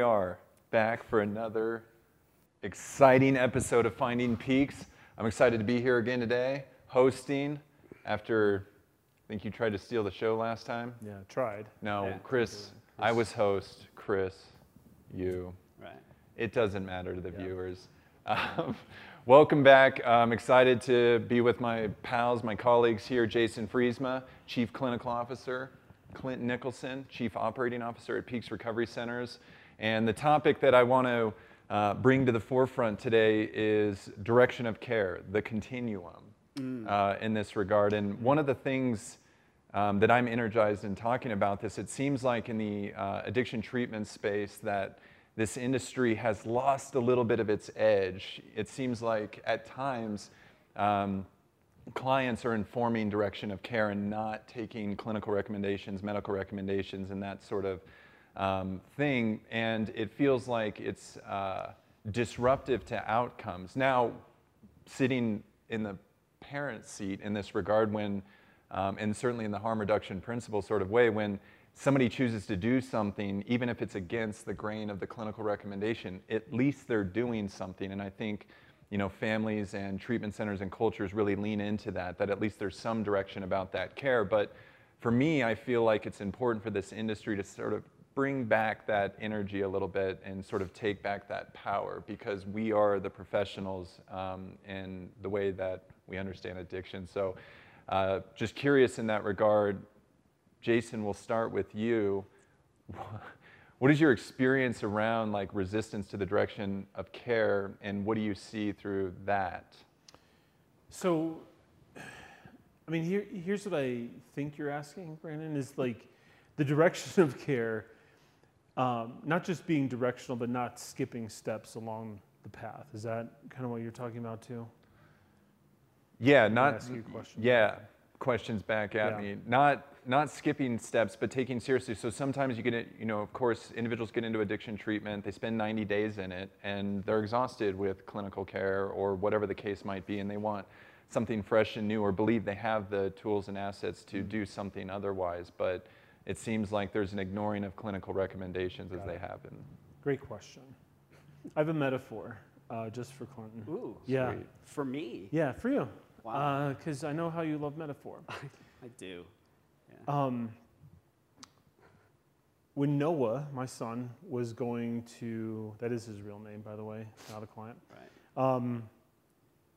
we are back for another exciting episode of Finding Peaks. I'm excited to be here again today, hosting after I think you tried to steal the show last time. Yeah, tried. No, Yeah, Chris, I was host, Chris, you. Right. It doesn't matter to the Yeah. viewers. Um, welcome back. I'm excited to be with my pals, my colleagues here Jason Friesma, Chief Clinical Officer, Clint Nicholson, Chief Operating Officer at Peaks Recovery Centers. And the topic that I want to uh, bring to the forefront today is direction of care, the continuum uh, in this regard. And one of the things um, that I'm energized in talking about this. It seems like in the uh, addiction treatment space that this industry has lost a little bit of its edge. It seems like at times um, clients are informing direction of care and not taking clinical recommendations, medical recommendations, and that sort of um, thing. And it feels like it's uh, disruptive to outcomes. Now, sitting in the parent seat in this regard when, um, and certainly in the harm reduction principle sort of way, when somebody chooses to do something, even if it's against the grain of the clinical recommendation, at least they're doing something. And I think, you know, families and treatment centers and cultures really lean into that, that at least there's some direction about that care. But for me, I feel like it's important for this industry to sort of bring back that energy a little bit and sort of take back that power because we are the professionals um, in the way that we understand addiction. So, uh, just curious in that regard, Jason, we'll start with you. What is your experience around like resistance to the direction of care, and what do you see through that? So, I mean, here, here's what I think you're asking, Brandon, is like the direction of care, um, not just being directional, but not skipping steps along the path. Is that kind of what you're talking about too? Yeah, not a yeah. Questions back at Yeah. me. Not not skipping steps, but taking seriously. So sometimes you get it. You know, of course, individuals get into addiction treatment. They spend 90 days in it, and they're exhausted with clinical care or whatever the case might be, and they want something fresh and new, or believe they have the tools and assets to Mm-hmm. do something otherwise. But it seems like there's an ignoring of clinical recommendations as Got they happen. Great question. I have a metaphor uh, just for Clinton. Ooh. Yeah. Sweet. For me. Yeah, for you. Wow. Because I know how you love metaphor. I do. Um, when Noah, my son, was going to, that is his real name, by the way, not a client. Right. Um,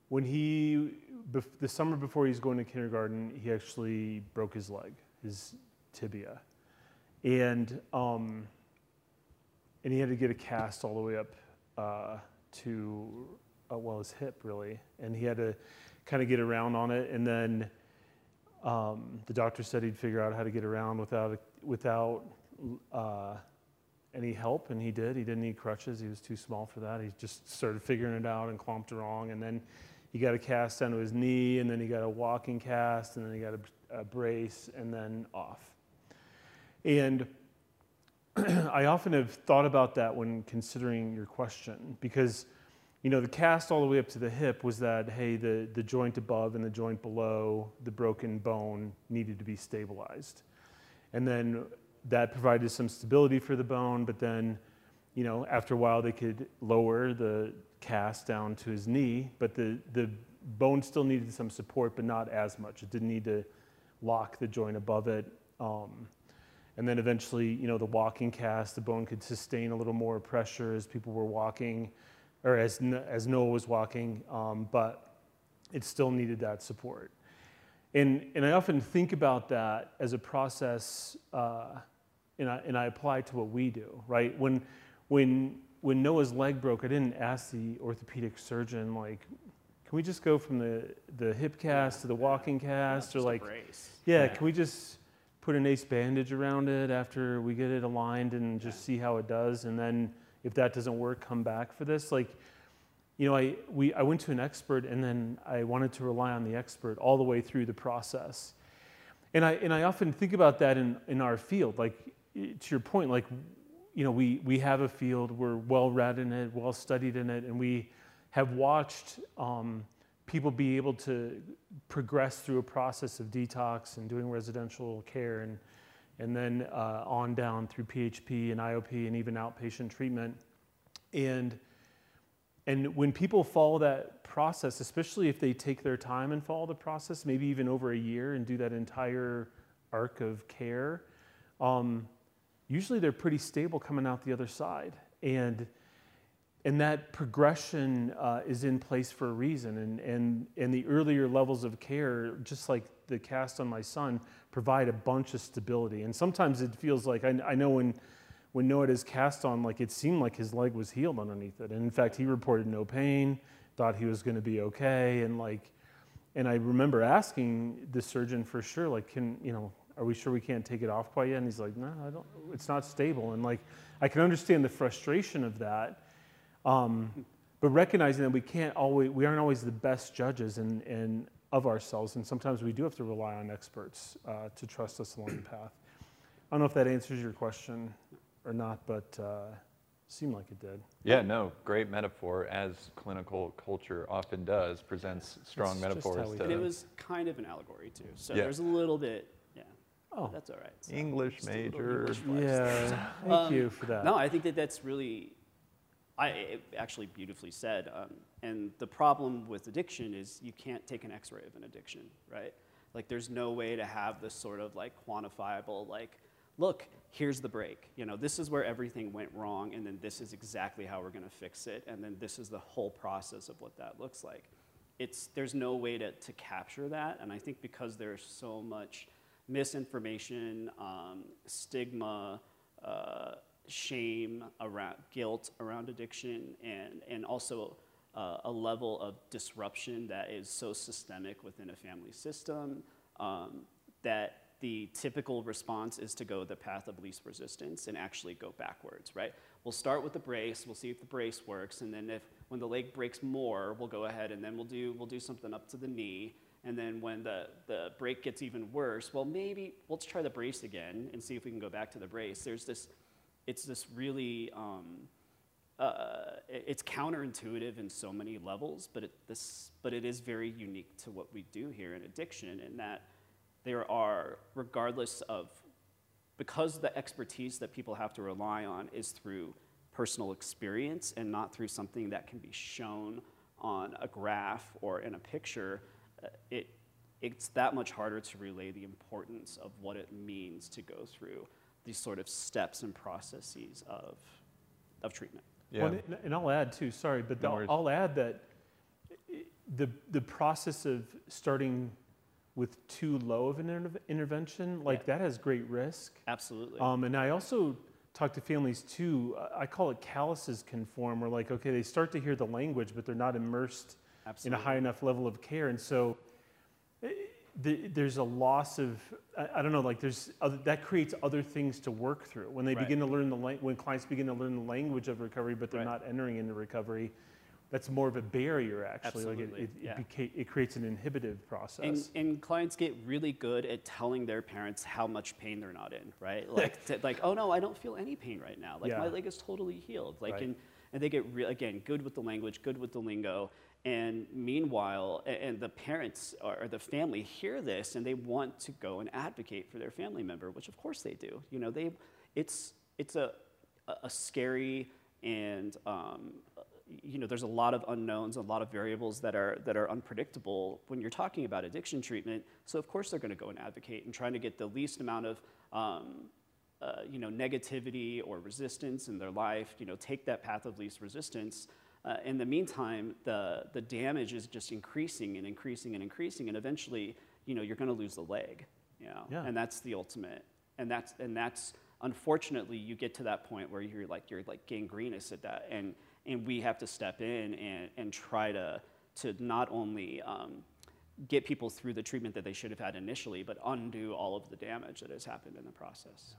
when he, bef- the summer before he was going to kindergarten, he actually broke his leg, his tibia. And, um, and he had to get a cast all the way up uh, to, uh, well, his hip, really. And he had to kind of get around on it. And then um, the doctor said he'd figure out how to get around without, without uh, any help, and he did. He didn't need crutches. He was too small for that. He just started figuring it out and clumped wrong. And then he got a cast onto his knee, and then he got a walking cast, and then he got a, a brace, and then off. And I often have thought about that when considering your question because, you know, the cast all the way up to the hip was that, hey, the, the joint above and the joint below the broken bone needed to be stabilized. And then that provided some stability for the bone, but then, you know, after a while they could lower the cast down to his knee, but the, the bone still needed some support, but not as much. It didn't need to lock the joint above it. Um, and then eventually, you know, the walking cast, the bone could sustain a little more pressure as people were walking, or as, as Noah was walking, um, but it still needed that support. And, and I often think about that as a process, uh, and, I, and I apply to what we do, right? When, when, when Noah's leg broke, I didn't ask the orthopedic surgeon, like, can we just go from the, the hip cast to the walking cast? or like, brace. yeah, can we just put an ace bandage around it after we get it aligned and just see how it does? And then if that doesn't work, come back for this. Like, you know, I, we, I went to an expert and then I wanted to rely on the expert all the way through the process. And I, and I often think about that in, in our field. Like, to your point, like, you know, we, we have a field, we're well read in it, well studied in it, and we have watched um, people be able to progress through a process of detox and doing residential care and and then uh, on down through PHP and IOP and even outpatient treatment. And and when people follow that process, especially if they take their time and follow the process, maybe even over a year and do that entire arc of care, um, usually they're pretty stable coming out the other side. And and that progression uh, is in place for a reason. And, and, and the earlier levels of care, just like the cast on my son, provide a bunch of stability. And sometimes it feels like, I, I know when, when Noah is cast on, like it seemed like his leg was healed underneath it. And in fact, he reported no pain, thought he was going to be okay. And like, and I remember asking the surgeon for sure, like, can, you know, are we sure we can't take it off quite yet? And he's like, no, I don't, it's not stable. And like, I can understand the frustration of that um, but recognizing that we can't always, we aren't always the best judges in, in, of ourselves, and sometimes we do have to rely on experts uh, to trust us along the path. I don't know if that answers your question or not, but uh, seemed like it did. Yeah, no, great metaphor, as clinical culture often does, presents strong That's just how metaphors we to And it was kind of an allegory too. So Yeah. there's a little bit, yeah. Oh. That's all right. So English just a little major. English. Yeah, thank Um, you for that. No, I think that that's really, I actually beautifully said. Um, and the problem with addiction is you can't take an X-ray of an addiction, right? Like there's no way to have this sort of like quantifiable, like, look, here's the break. You know, this is where everything went wrong, and then this is exactly how we're to fix it, and then this is the whole process of what that looks like. It's there's no way to to capture that, and I think because there's so much misinformation, um, stigma. Uh, shame around guilt around addiction and and also uh, a level of disruption that is so systemic within a family system um, that the typical response is to go the path of least resistance and actually go backwards right? We'll start with the brace we'll see if the brace works and then if when the leg breaks more we'll go ahead and then we'll do we'll do something up to the knee. And then when the, the break gets even worse well maybe let's try the brace again and see if we can go back to the brace. There's this it's this really, um, uh, it's counterintuitive in so many levels, but it, this but it is very unique to what we do here in addiction, in that there are regardless of because the expertise that people have to rely on is through personal experience and not through something that can be shown on a graph or in a picture, uh, it, it's that much harder to relay the importance of what it means to go through these sort of steps and processes of, of treatment. Yeah. Well, and- and I'll add too, sorry, but No I'll. I'll add that the, the process of starting with too low of an interve- intervention, like Yeah. that has great risk. Absolutely. Um, and I also talk to families too, uh, I call it calluses conform, where like, okay, they start to hear the language, but they're not immersed in a high enough level of care. And so the, there's a loss of, I, I don't know, like there's, other, that creates other things to work through. When they Right. begin to learn the, when clients begin to learn the language of recovery, but they're Right. not entering into recovery, that's more of a barrier actually. Like it, it, yeah. it, beca- it creates an inhibitive process. And, and clients get really good at telling their parents how much pain they're not in, right? Like, to, like, oh no, I don't feel any pain right now. Like Yeah. my leg is totally healed. Like, Right. and, and they get re- again good with the language, good with the lingo. And meanwhile, and the parents or the family hear this and they want to go and advocate for their family member, which of course they do. You know, they, it's it's a a- scary and um, you know, there's a lot of unknowns, a lot of variables that are that are unpredictable when you're talking about addiction treatment. So of course they're to go and advocate and trying to get the least amount of um, uh, you know negativity or resistance in their life. You know, take that path of least resistance. Uh, in the meantime, the the damage is just increasing and increasing and increasing, and eventually, you know, you're going to lose the leg. You know, Yeah. and that's the ultimate. And that's and that's unfortunately you get to that point where you're like you're like gangrenous at that, and and we have to step in and and try to to not only um, get people through the treatment that they should have had initially, but undo all of the damage that has happened in the process.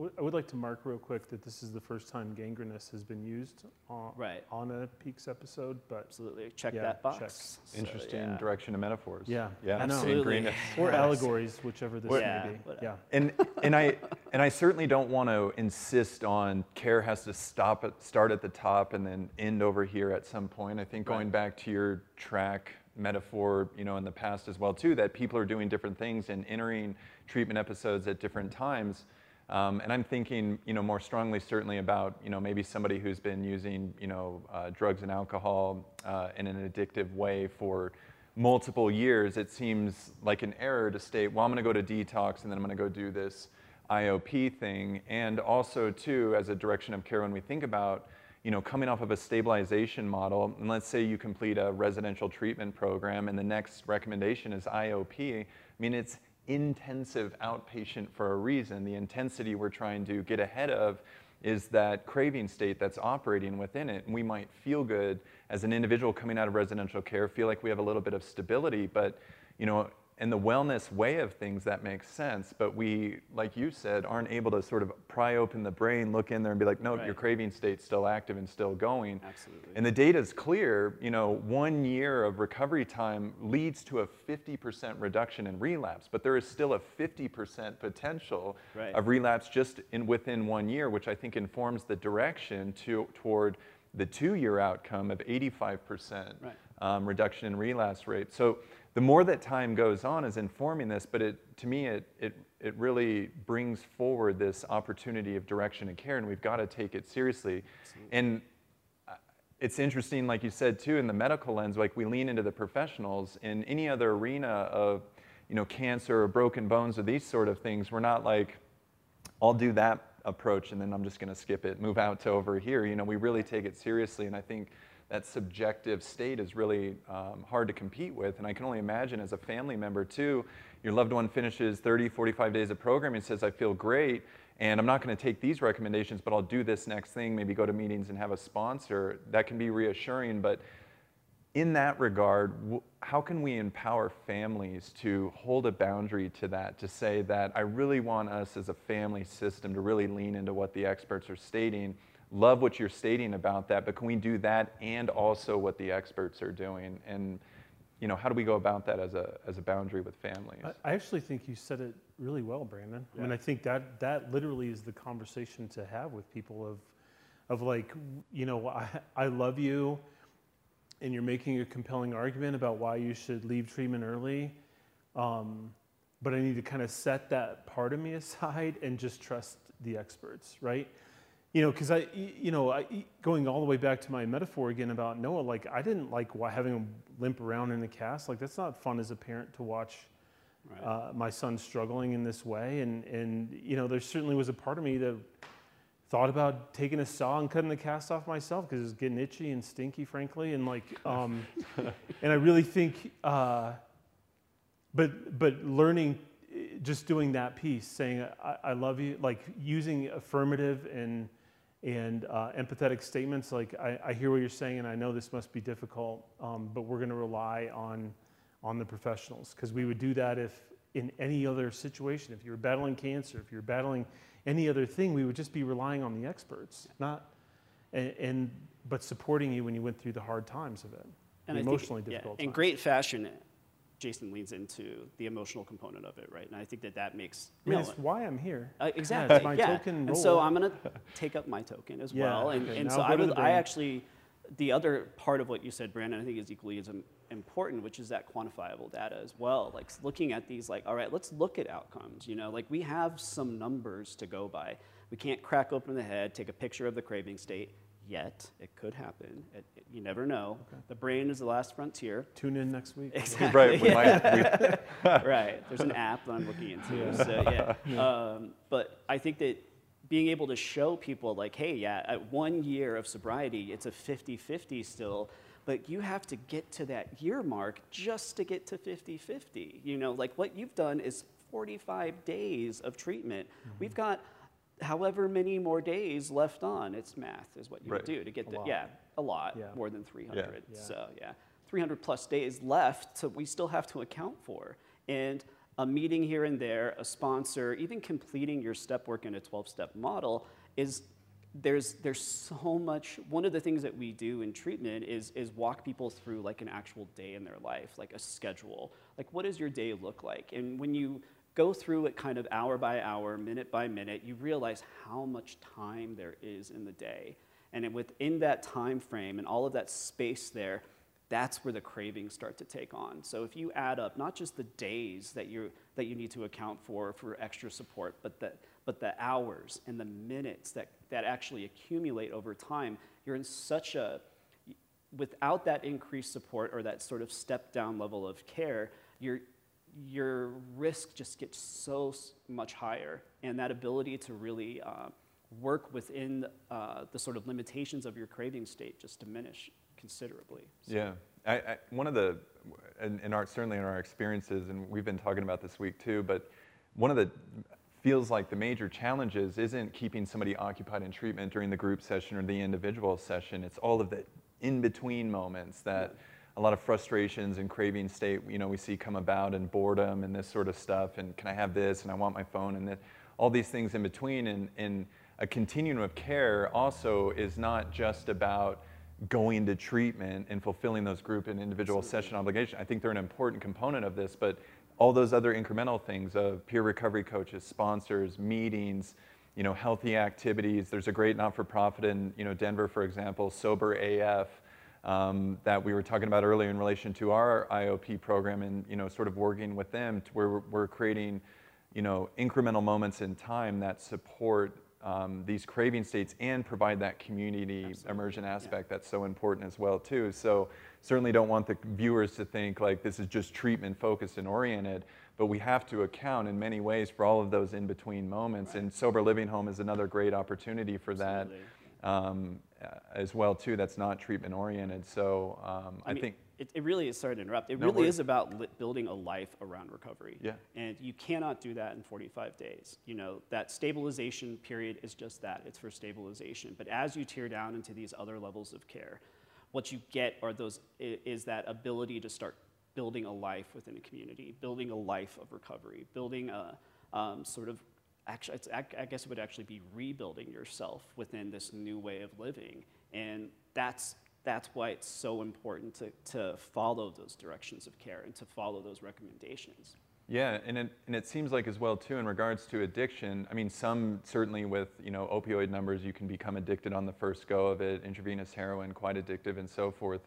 Yeah. W- I would like to mark real quick that this is the first time gangrenous has been used on, Right. on a Peaks episode, but Absolutely, check Yeah, that box. check. So, Interesting yeah. direction of metaphors. Yeah, Yeah. I know. Absolutely. Or Yes. allegories, whichever this Yeah, may be. whatever. Yeah. And, and, I, and I certainly don't want to insist on care has to stop at, start at the top and then end over here at some point. I think Right. going back to your track metaphor, you know, in the past as well too, that people are doing different things and entering treatment episodes at different times. Um, and I'm thinking, you know, more strongly certainly about, you know, maybe somebody who's been using, you know, uh, drugs and alcohol uh, in an addictive way for multiple years. It seems like an error to state, well, I'm going to go to detox and then I'm going to go do this IOP thing. And also, too, as a direction of care, when we think about you know, coming off of a stabilization model, and let's say you complete a residential treatment program and the next recommendation is IOP, I mean, it's intensive outpatient for a reason. The intensity we're trying to get ahead of is that craving state that's operating within it. And we might feel good as an individual coming out of residential care, feel like we have a little bit of stability, but you know, in the wellness way of things, that makes sense. But we, like you said, aren't able to sort of pry open the brain, look in there, and be like, no, right. your craving state's still active and still going. Absolutely. And the data is clear. You know, one year of recovery time leads to a 50% reduction in relapse, but there is still a 50% potential right. of relapse just in within one year, which I think informs the direction to toward the two-year outcome of 85% right. um, reduction in relapse rate. So the more that time goes on is informing this, but it, to me, it, it, it really brings forward this opportunity of direction and care, and we've got to take it seriously. Absolutely. And uh, it's interesting, like you said too, in the medical lens, like we lean into the professionals. In any other arena of, you know, cancer or broken bones or these sort of things, we're not like, I'll do that approach and then I'm just going to skip it, move out to over here. You know, we really take it seriously, and I think that subjective state is really um, hard to compete with. And I can only imagine as a family member, too, your loved one finishes 30, 45 days of programming and says, I feel great, and I'm not going to take these recommendations, but I'll do this next thing, maybe go to meetings and have a sponsor. That can be reassuring, but in that regard, how can we empower families to hold a boundary to that, to say that I really want us as a family system to really lean into what the experts are stating love what you're stating about that, but can we do that and also what the experts are doing? And you know, how do we go about that as a, as a boundary with families? I, actually think you said it really well, Brandon. Yeah. I mean, I think that, that literally is the conversation to have with people of, of like, you know, I, I love you and you're making a compelling argument about why you should leave treatment early. Um, but I need to kind of set that part of me aside and just trust the experts, right? You know, because I, you know, I, going all the way back to my metaphor again about Noah, like I didn't like having him limp around in the cast. Like that's not fun as a parent to watch right. uh, my son struggling in this way. And and you know, there certainly was a part of me that thought about taking a saw and cutting the cast off myself because it was getting itchy and stinky, frankly. And like, um, and I really think, uh, but but learning just doing that piece, saying I, I, love you, like using affirmative and and uh, empathetic statements like I, I, hear what you're saying and i know this must be difficult um, but we're going to rely on on the professionals because we would do that if in any other situation. If you're battling cancer if you're battling any other thing we would just be relying on the experts not and, and but supporting you when you went through the hard times of it and emotionally think, difficult yeah, in great fashion Jason leans into the emotional component of it, right? And I think that that makes. I mean, it's why I'm here. Uh, exactly. Yeah, my yeah. token and so I'm going to take up my token as yeah, well. And, okay. and so I would, I actually, the other part of what you said, Brandon, I think is equally as important, which is that quantifiable data as well. Like looking at these, like, all right, let's look at outcomes. You know, like we have some numbers to go by. We can't crack open the head, take a picture of the craving state, yet. It could happen. It, it, you never know. Okay. The brain is the last frontier. Tune in next week. Exactly. right. Yeah. Might, right. There's an app that I'm looking into. Yeah. So yeah. yeah. Um, but I think that being able to show people like, hey, yeah, at one year of sobriety, it's a 50-50 still. But you have to get to that year mark just to get to 50-50. You know, like what you've done is 45 days of treatment. Mm-hmm. We've got however many more days left on. It's math is what you right. would do to get a the, lot. yeah, a lot, yeah. more than 300. Yeah. So yeah, 300 plus days left so we still have to account for. And a meeting here and there, a sponsor, even completing your step work in a 12-step model is there's there's so much one of the things that we do in treatment is is walk people through like an actual day in their life like a schedule like what does your day look like and when you go through it kind of hour by hour, minute by minute, you realize how much time there is in the day. And within that time frame and all of that space there, that's where the cravings start to take on. So if you add up not just the days that you that you need to account for for extra support, but the but the hours and the minutes that that actually accumulate over time, you're in such a without that increased support or that sort of step down level of care, your your risk just gets so much higher, and that ability to really uh, work within uh, the sort of limitations of your craving state just diminish considerably. So. Yeah, I, I, one of the, in, in, our certainly in our experiences, and we've been talking about this week too, but one of the feels like the major challenges isn't keeping somebody occupied in treatment during the group session or the individual session. It's all of the in between moments that a lot of frustrations and craving state, you know, we see come about and boredom and this sort of stuff. And can I have this? And I want my phone and all these things in between. And, and a continuum of care also is not just about going to treatment and fulfilling those group and individual Absolutely. session obligations. I think they're an important component of this, but all those other incremental things of peer recovery coaches, sponsors, meetings, you know, healthy activities. There's a great not-for-profit in you know Denver, for example, Sober AF, um, that we were talking about earlier in relation to our IOP program, and you know, sort of working with them to where we're, creating, you know, incremental moments in time that support um, these craving states and provide that community Absolutely. immersion aspect yeah. that's so important as well too. So certainly don't want the viewers to think like this is just treatment focused and oriented but we have to account in many ways for all of those in between moments. Right. And sober living home is another great opportunity for Absolutely. that um, as well too. That's not treatment oriented. So um, I, I mean, think it, it, really is. Sorry to interrupt. It no really worries. is about building a life around recovery. Yeah. And you cannot do that in 45 days. You know that stabilization period is just that. It's for stabilization. But as you tear down into these other levels of care, what you get are those is that ability to start building a life within a community, building a life of recovery, building a um, sort of, actually, I guess it would actually be rebuilding yourself within this new way of living. And that's, that's why it's so important to, to follow those directions of care and to follow those recommendations. Yeah, and it, and it seems like as well too in regards to addiction. I mean, some certainly with you know opioid numbers, you can become addicted on the first go of it. Intravenous heroin, quite addictive, and so forth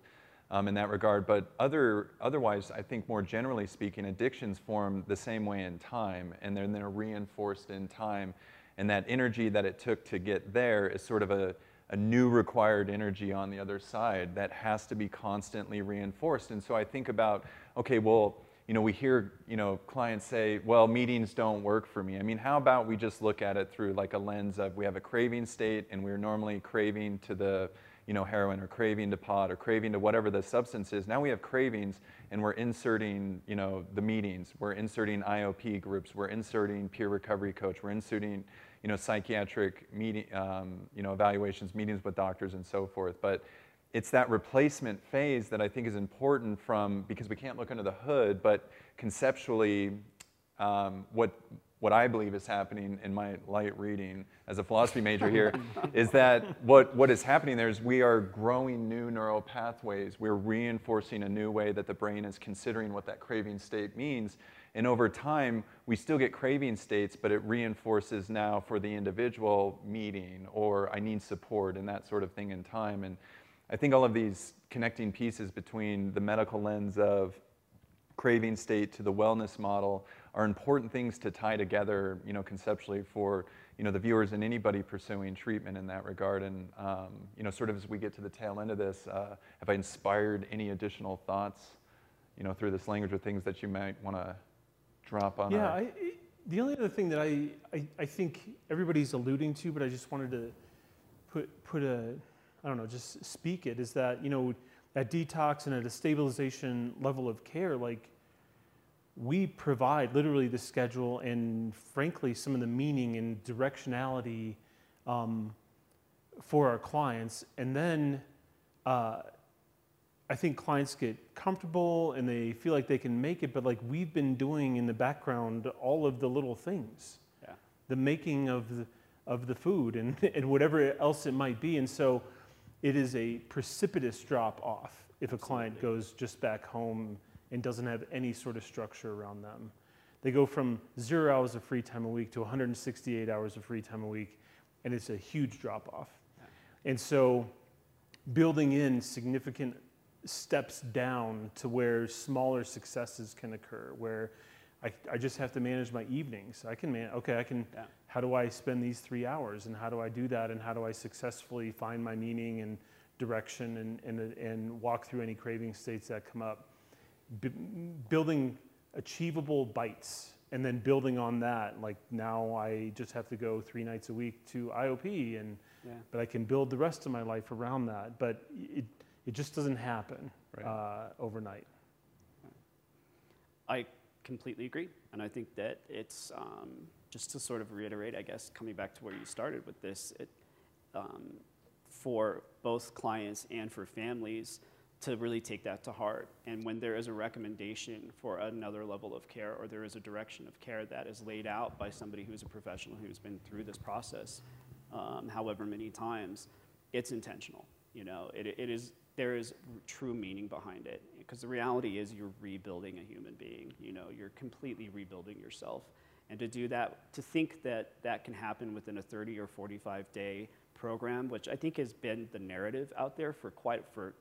um, in that regard. But other, otherwise, I think more generally speaking, addictions form the same way in time, and then they're reinforced in time. And that energy that it took to get there is sort of a, a new required energy on the other side that has to be constantly reinforced. And so I think about, okay, well, you know, we hear, you know, clients say, well, meetings don't work for me. I mean, how about we just look at it through like a lens of we have a craving state and we're normally craving to the, you know, heroin or craving to pot or craving to whatever the substance is. Now we have cravings and we're inserting, you know, the meetings. We're inserting IOP groups. We're inserting peer recovery coach. We're inserting, you know, psychiatric meeting, um, you know, evaluations, meetings with doctors and so forth. But it's that replacement phase that I think is important from, because we can't look under the hood, but conceptually, um, what what I believe is happening in my light reading as a philosophy major here is that what, what is happening there is we are growing new neural pathways. We're reinforcing a new way that the brain is considering what that craving state means. And over time, we still get craving states, but it reinforces now for the individual meeting or I need support and that sort of thing in time. And I think all of these connecting pieces between the medical lens of craving state to the wellness model are important things to tie together, you know, conceptually for, you know, the viewers and anybody pursuing treatment in that regard. And, um, you know, sort of as we get to the tail end of this, uh, have I inspired any additional thoughts, you know, through this language or things that you might want to drop on? Yeah, our... I, the only other thing that I, I, I think everybody's alluding to, but I just wanted to put, put a, I don't know, just speak it, is that, you know, that detox and at a stabilization level of care, like we provide literally the schedule and frankly some of the meaning and directionality um, for our clients. And then uh, i think clients get comfortable and they feel like they can make it but like we've been doing in the background all of the little things. Yeah. the making of the, of the food and, and whatever else it might be. And so it is a precipitous drop off if a client goes just back home and doesn't have any sort of structure around them. They go from zero hours of free time a week to 168 hours of free time a week, and it's a huge drop off. And so, building in significant steps down to where smaller successes can occur, where I, I just have to manage my evenings. I can man, okay, I can, Yeah. how do I spend these three hours and how do I do that and how do I successfully find my meaning and direction and, and, and walk through any craving states that come up. B- building achievable bites and then building on that. Like now I just have to go three nights a week to IOP and, Yeah. but I can build the rest of my life around that. But it, it just doesn't happen Right. uh, overnight. I completely agree. And I think that it's, um, just to sort of reiterate, I guess, coming back to where you started with this, it, um, for both clients and for families to really take that to heart. And when there is a recommendation for another level of care or there is a direction of care that is laid out by somebody who's a professional who's been through this process, um, however many times, it's intentional. You know, it, it is, there is true meaning behind it. Because the reality is you're rebuilding a human being. You know, you're completely rebuilding yourself. And to do that, to think that that can happen within a 30 or 45 day program, which I think has been the narrative out there for quite for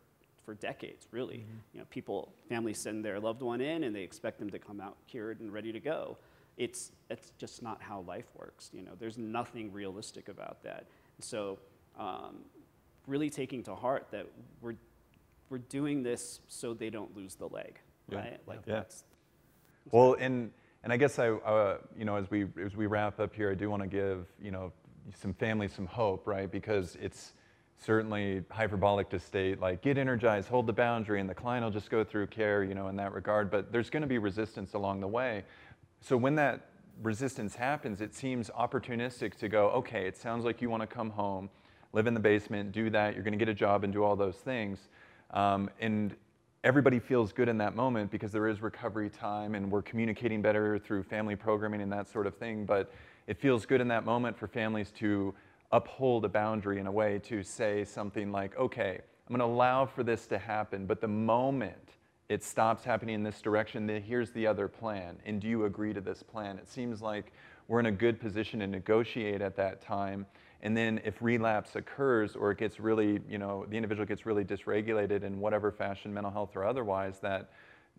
for decades, really. You know, people, families send their loved one in and they expect them to come out cured and ready to go. It's it's just not how life works. You know, there's nothing realistic about that. So, um, really taking to heart that we're we're doing this so they don't lose the leg, Yeah. right? Like Yeah. that's Well, and and I guess I, uh, you know, as we as we wrap up here, I do want to give you know some families some hope, right? Because it's certainly hyperbolic to state like get energized, hold the boundary, and the client will just go through care, you know, in that regard. But there's going to be resistance along the way. So when that resistance happens, it seems opportunistic to go, okay, it sounds like you want to come home, live in the basement, do that. You're going to get a job and do all those things. Um, and everybody feels good in that moment because there is recovery time and we're communicating better through family programming and that sort of thing. But it feels good in that moment for families to uphold a boundary in a way to say something like, okay, I'm going to allow for this to happen, but the moment it stops happening in this direction, then here's the other plan. And do you agree to this plan? It seems like we're in a good position to negotiate at that time. And then if relapse occurs or it gets really, you know, the individual gets really dysregulated in whatever fashion, mental health or otherwise, that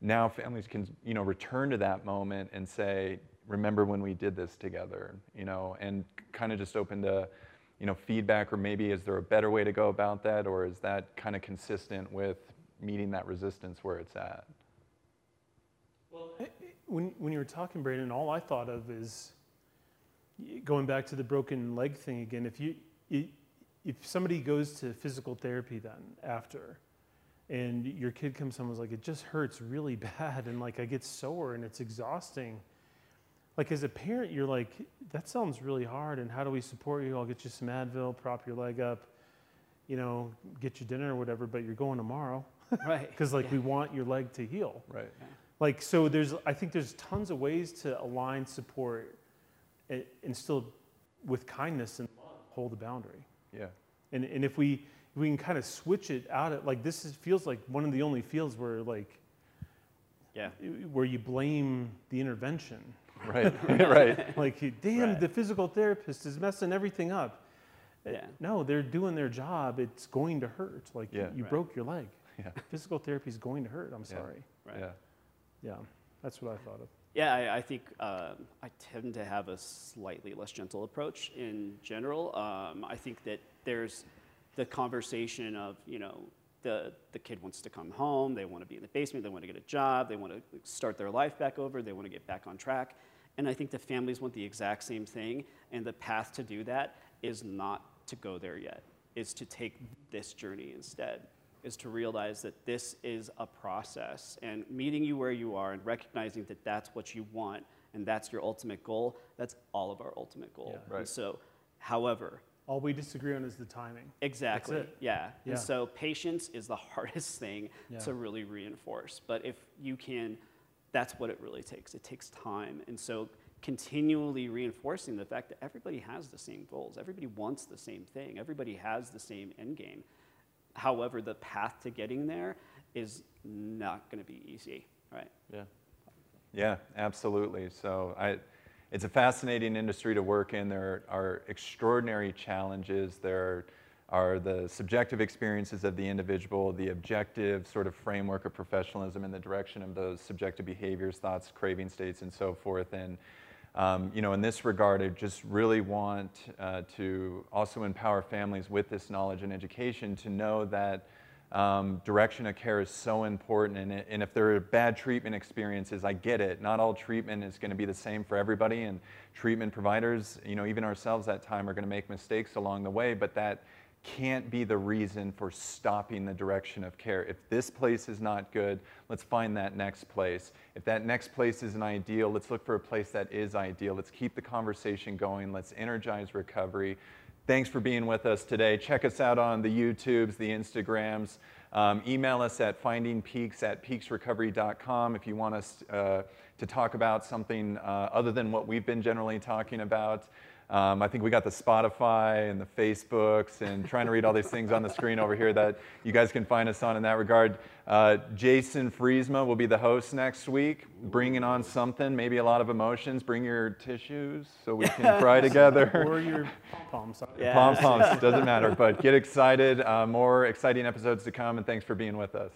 now families can, you know, return to that moment and say, remember when we did this together, you know, and kind of just open to, you know, feedback or maybe is there a better way to go about that or is that kind of consistent with meeting that resistance where it's at? Well, when, when you were talking, Brandon, all I thought of is going back to the broken leg thing again. If you, i- if somebody goes to physical therapy then after, and your kid comes home and is like, it just hurts really bad, and like I get sore and it's exhausting. Like as a parent, you're like, that sounds really hard, and how do we support you? I'll get you some Advil, prop your leg up, you know, get you dinner or whatever. But you're going tomorrow right. because like we want your leg to heal. Right. Like, so there's, I think there's tons of ways to align support and, and still with kindness and hold the boundary. Yeah. And, and if we, if we can kind of switch it out, at, like this is, feels like one of the only fields where like, Yeah. where you blame the intervention. Right. right. Like, damn, Right. the physical therapist is messing everything up. Uh, Yeah. No, they're doing their job. It's going to hurt. Like Yeah. you Right. broke your leg. Yeah. Physical therapy is going to hurt. I'm Yeah. sorry. Right. Yeah. Yeah, that's what I thought of. Yeah, I, I think um, I tend to have a slightly less gentle approach in general. Um, I think that there's the conversation of, you know, the, the kid wants to come home, they want to be in the basement, they want to get a job, they want to start their life back over, they want to get back on track. And I think the families want the exact same thing, and the path to do that is not to go there yet, is to take this journey instead is to realize that this is a process and meeting you where you are and recognizing that that's what you want and that's your ultimate goal that's all of our ultimate goal Yeah. Right. and so however All we disagree on is the timing. exactly it. yeah. Yeah. and so patience is the hardest thing Yeah. to really reinforce but if you can that's what it really takes it takes time and so continually reinforcing the fact that everybody has the same goals everybody wants the same thing everybody has the same end game However, the path to getting there is not going to be easy, right? Yeah. Yeah, absolutely. So I, it's a fascinating industry to work in. There are extraordinary challenges. There are the subjective experiences of the individual, the objective sort of framework of professionalism in the direction of those subjective behaviors, thoughts, craving states, and so forth. And um, you know, in this regard, I just really want uh, to also empower families with this knowledge and education to know that um, direction of care is so important. And, and if there are bad treatment experiences, I get it. Not all treatment is going to be the same for everybody, and treatment providers, you know, even ourselves at time are going to make mistakes along the way. But that can't be the reason for stopping the direction of care. If this place is not good, let's find that next place. If that next place isn't ideal, let's look for a place that is ideal. Let's keep the conversation going. Let's energize recovery. Thanks for being with us today. Check us out on the YouTubes, the Instagrams. Um, email us at findingpeaks at peaksrecovery.com if you want us uh, to talk about something uh, other than what we've been generally talking about. Um, I think we got the Spotify and the Facebooks and trying to read all these things on the screen over here that you guys can find us on in that regard. Uh, Jason Friesma will be the host next week, bringing on something, maybe a lot of emotions. Bring your tissues so we can cry together. or your pom poms. Yeah. Pom poms, doesn't matter. But get excited. Uh, more exciting episodes to come, and thanks for being with us.